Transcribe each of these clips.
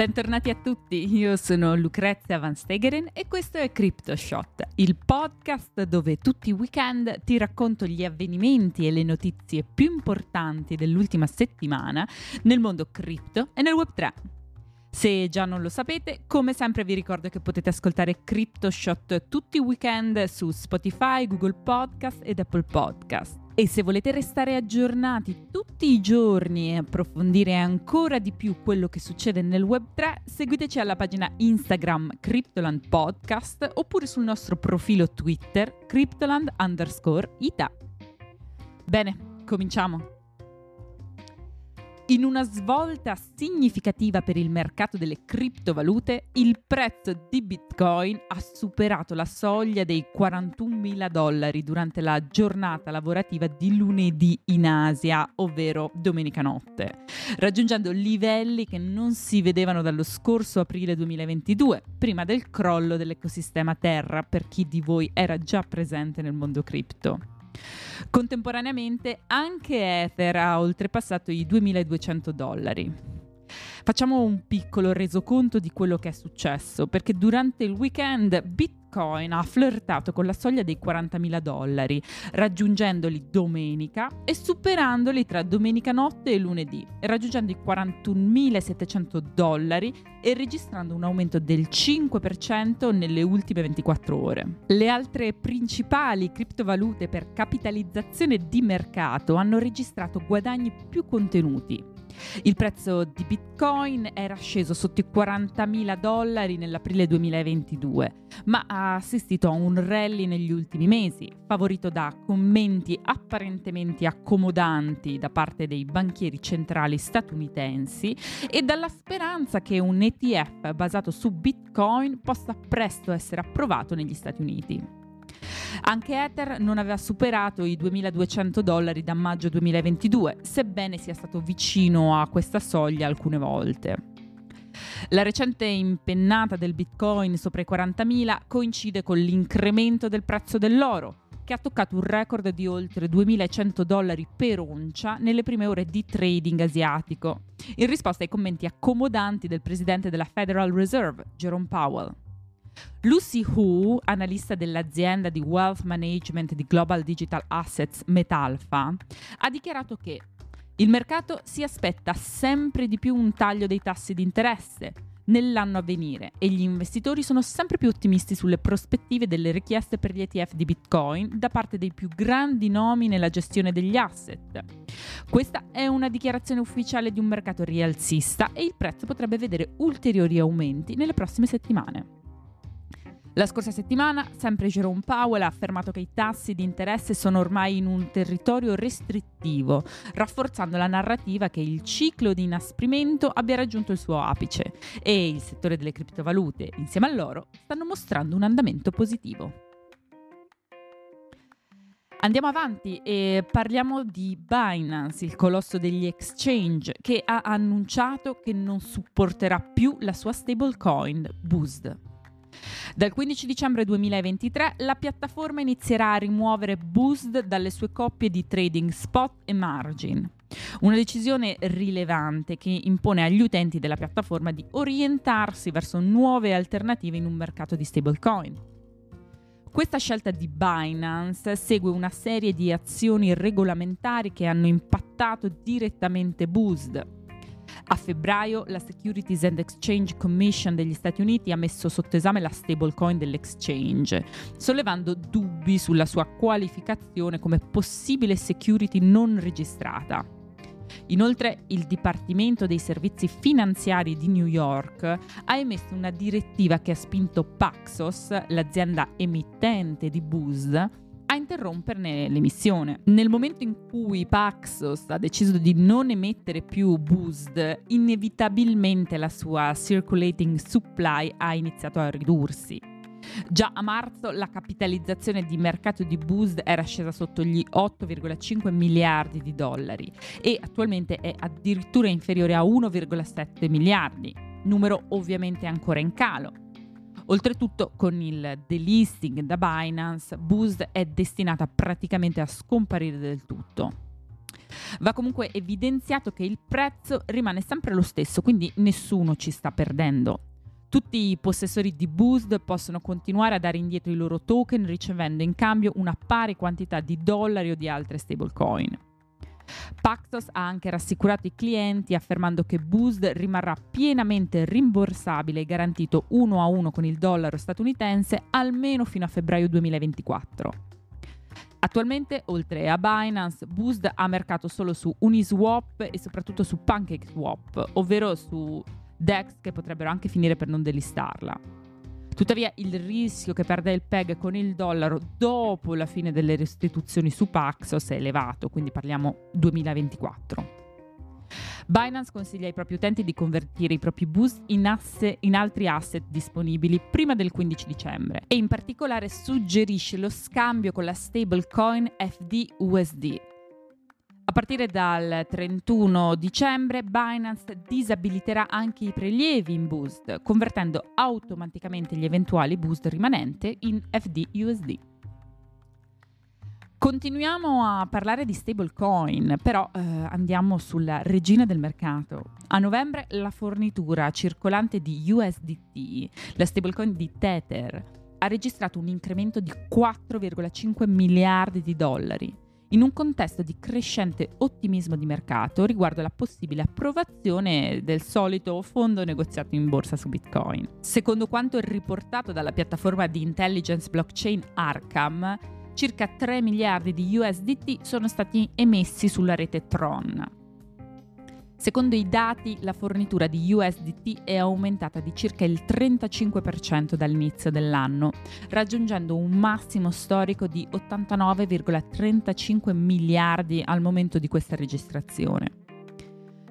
Bentornati a tutti, io sono Lucrezia Van Stegeren e questo è CryptoShot, il podcast dove tutti i weekend ti racconto gli avvenimenti e le notizie più importanti dell'ultima settimana nel mondo cripto e nel Web3. Se già non lo sapete, come sempre vi ricordo che potete ascoltare CryptoShot tutti i weekend su Spotify, Google Podcast ed Apple Podcast. E se volete restare aggiornati tutti i giorni e approfondire ancora di più quello che succede nel Web3, seguiteci alla pagina Instagram Cryptoland Podcast oppure sul nostro profilo Twitter Cryptoland underscore Ita. Bene, cominciamo. In una svolta significativa per il mercato delle criptovalute, il prezzo di Bitcoin ha superato la soglia dei 41.000 dollari durante la giornata lavorativa di lunedì in Asia, ovvero domenica notte, raggiungendo livelli che non si vedevano dallo scorso aprile 2022, prima del crollo dell'ecosistema Terra per chi di voi era già presente nel mondo cripto. Contemporaneamente anche Ether ha oltrepassato i 2200 dollari. Facciamo un piccolo resoconto di quello che è successo, perché durante il weekend Bitcoin ha flirtato con la soglia dei 40.000 dollari, raggiungendoli domenica e superandoli tra domenica notte e lunedì, raggiungendo i 41.700 dollari e registrando un aumento del 5% nelle ultime 24 ore. Le altre principali criptovalute per capitalizzazione di mercato hanno registrato guadagni più contenuti, il prezzo di Bitcoin era sceso sotto i 40.000 dollari nell'aprile 2022, ma ha assistito a un rally negli ultimi mesi, favorito da commenti apparentemente accomodanti da parte dei banchieri centrali statunitensi e dalla speranza che un ETF basato su Bitcoin possa presto essere approvato negli Stati Uniti. Anche Ether non aveva superato i 2200 dollari da maggio 2022, sebbene sia stato vicino a questa soglia alcune volte. La recente impennata del Bitcoin sopra i 40.000 coincide con l'incremento del prezzo dell'oro, che ha toccato un record di oltre 2.100 dollari per oncia nelle prime ore di trading asiatico, in risposta ai commenti accomodanti del presidente della Federal Reserve, Jerome Powell. Lucy Hu, analista dell'azienda di wealth management di Global Digital Assets Metalfa, ha dichiarato che il mercato si aspetta sempre di più un taglio dei tassi di interesse nell'anno a venire e gli investitori sono sempre più ottimisti sulle prospettive delle richieste per gli ETF di Bitcoin da parte dei più grandi nomi nella gestione degli asset. Questa è una dichiarazione ufficiale di un mercato rialzista e il prezzo potrebbe vedere ulteriori aumenti nelle prossime settimane. La scorsa settimana, sempre Jerome Powell ha affermato che i tassi di interesse sono ormai in un territorio restrittivo, rafforzando la narrativa che il ciclo di inasprimento abbia raggiunto il suo apice e il settore delle criptovalute, insieme a loro, stanno mostrando un andamento positivo. Andiamo avanti e parliamo di Binance, il colosso degli exchange, che ha annunciato che non supporterà più la sua stablecoin BUSD. Dal 15 dicembre 2023 la piattaforma inizierà a rimuovere Boost dalle sue coppie di trading spot e margin. Una decisione rilevante che impone agli utenti della piattaforma di orientarsi verso nuove alternative in un mercato di stablecoin. Questa scelta di Binance segue una serie di azioni regolamentari che hanno impattato direttamente Boost, a febbraio la Securities and Exchange Commission degli Stati Uniti ha messo sotto esame la stablecoin dell'exchange, sollevando dubbi sulla sua qualificazione come possibile security non registrata. Inoltre il Dipartimento dei Servizi Finanziari di New York ha emesso una direttiva che ha spinto Paxos, l'azienda emittente di Boost, a interromperne l'emissione. Nel momento in cui Paxos ha deciso di non emettere più Boost, inevitabilmente la sua circulating supply ha iniziato a ridursi. Già a marzo la capitalizzazione di mercato di Boost era scesa sotto gli 8,5 miliardi di dollari e attualmente è addirittura inferiore a 1,7 miliardi, numero ovviamente ancora in calo. Oltretutto con il delisting da Binance, Boost è destinata praticamente a scomparire del tutto. Va comunque evidenziato che il prezzo rimane sempre lo stesso, quindi nessuno ci sta perdendo. Tutti i possessori di Boost possono continuare a dare indietro i loro token ricevendo in cambio una pari quantità di dollari o di altre stablecoin. Paxos ha anche rassicurato i clienti affermando che Boost rimarrà pienamente rimborsabile e garantito uno a uno con il dollaro statunitense almeno fino a febbraio 2024. Attualmente, oltre a Binance, Boost ha mercato solo su Uniswap e soprattutto su PancakeSwap, ovvero su DEX che potrebbero anche finire per non delistarla. Tuttavia il rischio che perda il PEG con il dollaro dopo la fine delle restituzioni su Paxos è elevato, quindi parliamo 2024. Binance consiglia ai propri utenti di convertire i propri boost in, asse, in, altri asset disponibili prima del 15 dicembre e in particolare suggerisce lo scambio con la stablecoin FDUSD, a partire dal 31 dicembre Binance disabiliterà anche i prelievi in Boost, convertendo automaticamente gli eventuali Boost rimanenti in FDUSD. Continuiamo a parlare di stablecoin, però eh, andiamo sulla regina del mercato. A novembre la fornitura circolante di USDT, la stablecoin di Tether, ha registrato un incremento di 4,5 miliardi di dollari in un contesto di crescente ottimismo di mercato riguardo alla possibile approvazione del solito fondo negoziato in borsa su Bitcoin. Secondo quanto riportato dalla piattaforma di intelligence blockchain Arkham, circa 3 miliardi di USDT sono stati emessi sulla rete Tron. Secondo i dati, la fornitura di USDT è aumentata di circa il 35% dall'inizio dell'anno, raggiungendo un massimo storico di 89,35 miliardi al momento di questa registrazione.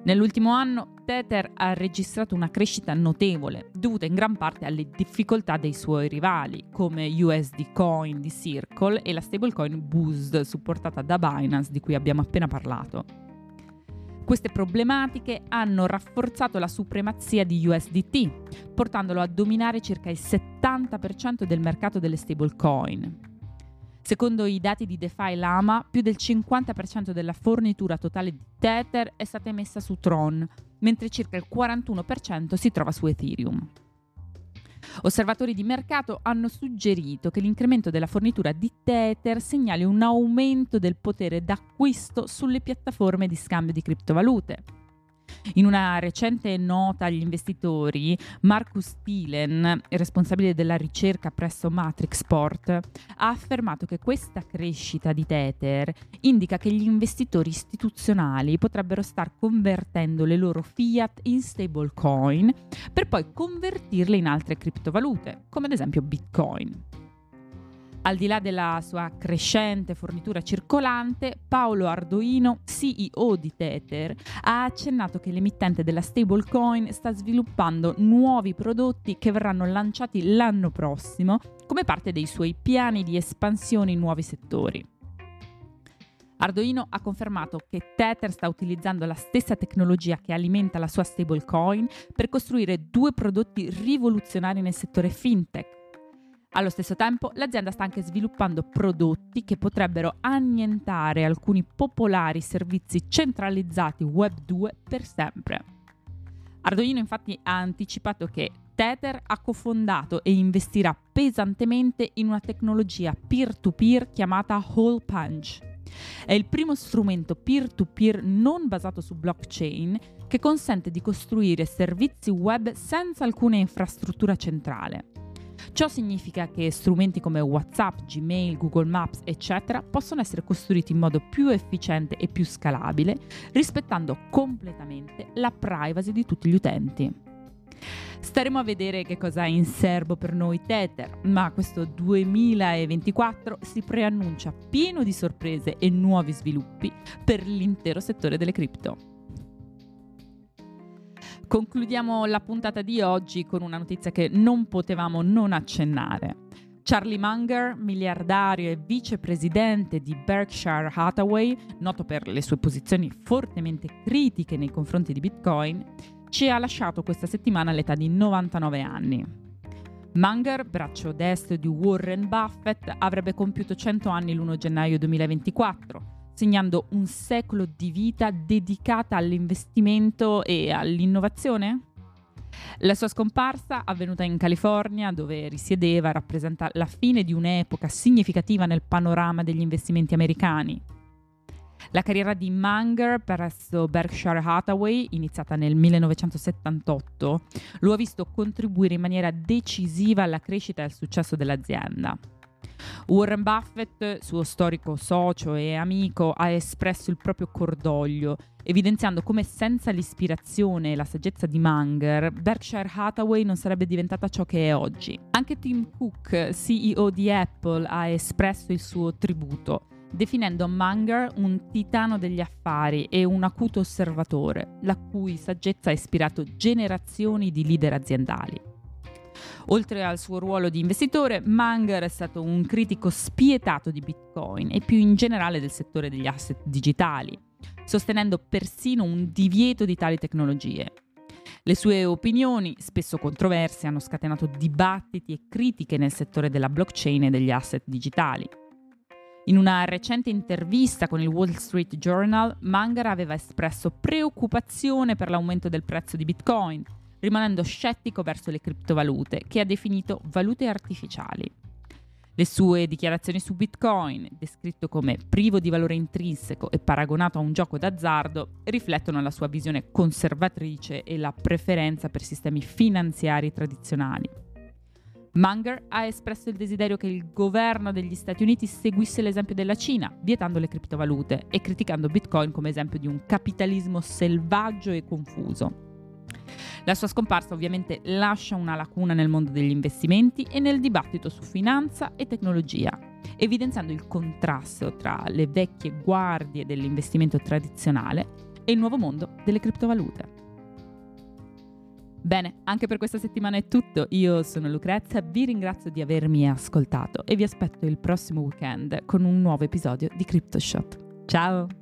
Nell'ultimo anno Tether ha registrato una crescita notevole, dovuta in gran parte alle difficoltà dei suoi rivali, come USD Coin di Circle e la stablecoin Boost supportata da Binance di cui abbiamo appena parlato. Queste problematiche hanno rafforzato la supremazia di USDT, portandolo a dominare circa il 70% del mercato delle stablecoin. Secondo i dati di DeFi Lama, più del 50% della fornitura totale di Tether è stata emessa su Tron, mentre circa il 41% si trova su Ethereum. Osservatori di mercato hanno suggerito che l'incremento della fornitura di Tether segnali un aumento del potere d'acquisto sulle piattaforme di scambio di criptovalute. In una recente nota agli investitori, Marcus Thielen, responsabile della ricerca presso Matrixport, ha affermato che questa crescita di Tether indica che gli investitori istituzionali potrebbero star convertendo le loro fiat in stablecoin per poi convertirle in altre criptovalute, come ad esempio Bitcoin. Al di là della sua crescente fornitura circolante, Paolo Ardoino, CEO di Tether, ha accennato che l'emittente della stablecoin sta sviluppando nuovi prodotti che verranno lanciati l'anno prossimo come parte dei suoi piani di espansione in nuovi settori. Ardoino ha confermato che Tether sta utilizzando la stessa tecnologia che alimenta la sua stablecoin per costruire due prodotti rivoluzionari nel settore fintech allo stesso tempo, l'azienda sta anche sviluppando prodotti che potrebbero annientare alcuni popolari servizi centralizzati Web 2 per sempre. Arduino infatti ha anticipato che Tether ha cofondato e investirà pesantemente in una tecnologia peer-to-peer chiamata Hole Punch. È il primo strumento peer-to-peer non basato su blockchain che consente di costruire servizi web senza alcuna infrastruttura centrale. Ciò significa che strumenti come WhatsApp, Gmail, Google Maps, eccetera, possono essere costruiti in modo più efficiente e più scalabile, rispettando completamente la privacy di tutti gli utenti. Staremo a vedere che cosa ha in serbo per noi Tether, ma questo 2024 si preannuncia pieno di sorprese e nuovi sviluppi per l'intero settore delle cripto. Concludiamo la puntata di oggi con una notizia che non potevamo non accennare. Charlie Munger, miliardario e vicepresidente di Berkshire Hathaway, noto per le sue posizioni fortemente critiche nei confronti di Bitcoin, ci ha lasciato questa settimana all'età di 99 anni. Munger, braccio destro di Warren Buffett, avrebbe compiuto 100 anni l'1 gennaio 2024 segnando un secolo di vita dedicata all'investimento e all'innovazione? La sua scomparsa, avvenuta in California, dove risiedeva, rappresenta la fine di un'epoca significativa nel panorama degli investimenti americani. La carriera di Munger presso Berkshire Hathaway, iniziata nel 1978, lo ha visto contribuire in maniera decisiva alla crescita e al successo dell'azienda. Warren Buffett, suo storico socio e amico, ha espresso il proprio cordoglio, evidenziando come senza l'ispirazione e la saggezza di Munger, Berkshire Hathaway non sarebbe diventata ciò che è oggi. Anche Tim Cook, CEO di Apple, ha espresso il suo tributo, definendo Munger un titano degli affari e un acuto osservatore, la cui saggezza ha ispirato generazioni di leader aziendali. Oltre al suo ruolo di investitore, Munger è stato un critico spietato di Bitcoin e più in generale del settore degli asset digitali, sostenendo persino un divieto di tali tecnologie. Le sue opinioni, spesso controverse, hanno scatenato dibattiti e critiche nel settore della blockchain e degli asset digitali. In una recente intervista con il Wall Street Journal, Munger aveva espresso preoccupazione per l'aumento del prezzo di Bitcoin rimanendo scettico verso le criptovalute, che ha definito valute artificiali. Le sue dichiarazioni su Bitcoin, descritto come privo di valore intrinseco e paragonato a un gioco d'azzardo, riflettono la sua visione conservatrice e la preferenza per sistemi finanziari tradizionali. Munger ha espresso il desiderio che il governo degli Stati Uniti seguisse l'esempio della Cina, vietando le criptovalute e criticando Bitcoin come esempio di un capitalismo selvaggio e confuso. La sua scomparsa ovviamente lascia una lacuna nel mondo degli investimenti e nel dibattito su finanza e tecnologia, evidenziando il contrasto tra le vecchie guardie dell'investimento tradizionale e il nuovo mondo delle criptovalute. Bene, anche per questa settimana è tutto. Io sono Lucrezia, vi ringrazio di avermi ascoltato e vi aspetto il prossimo weekend con un nuovo episodio di CryptoShot. Ciao!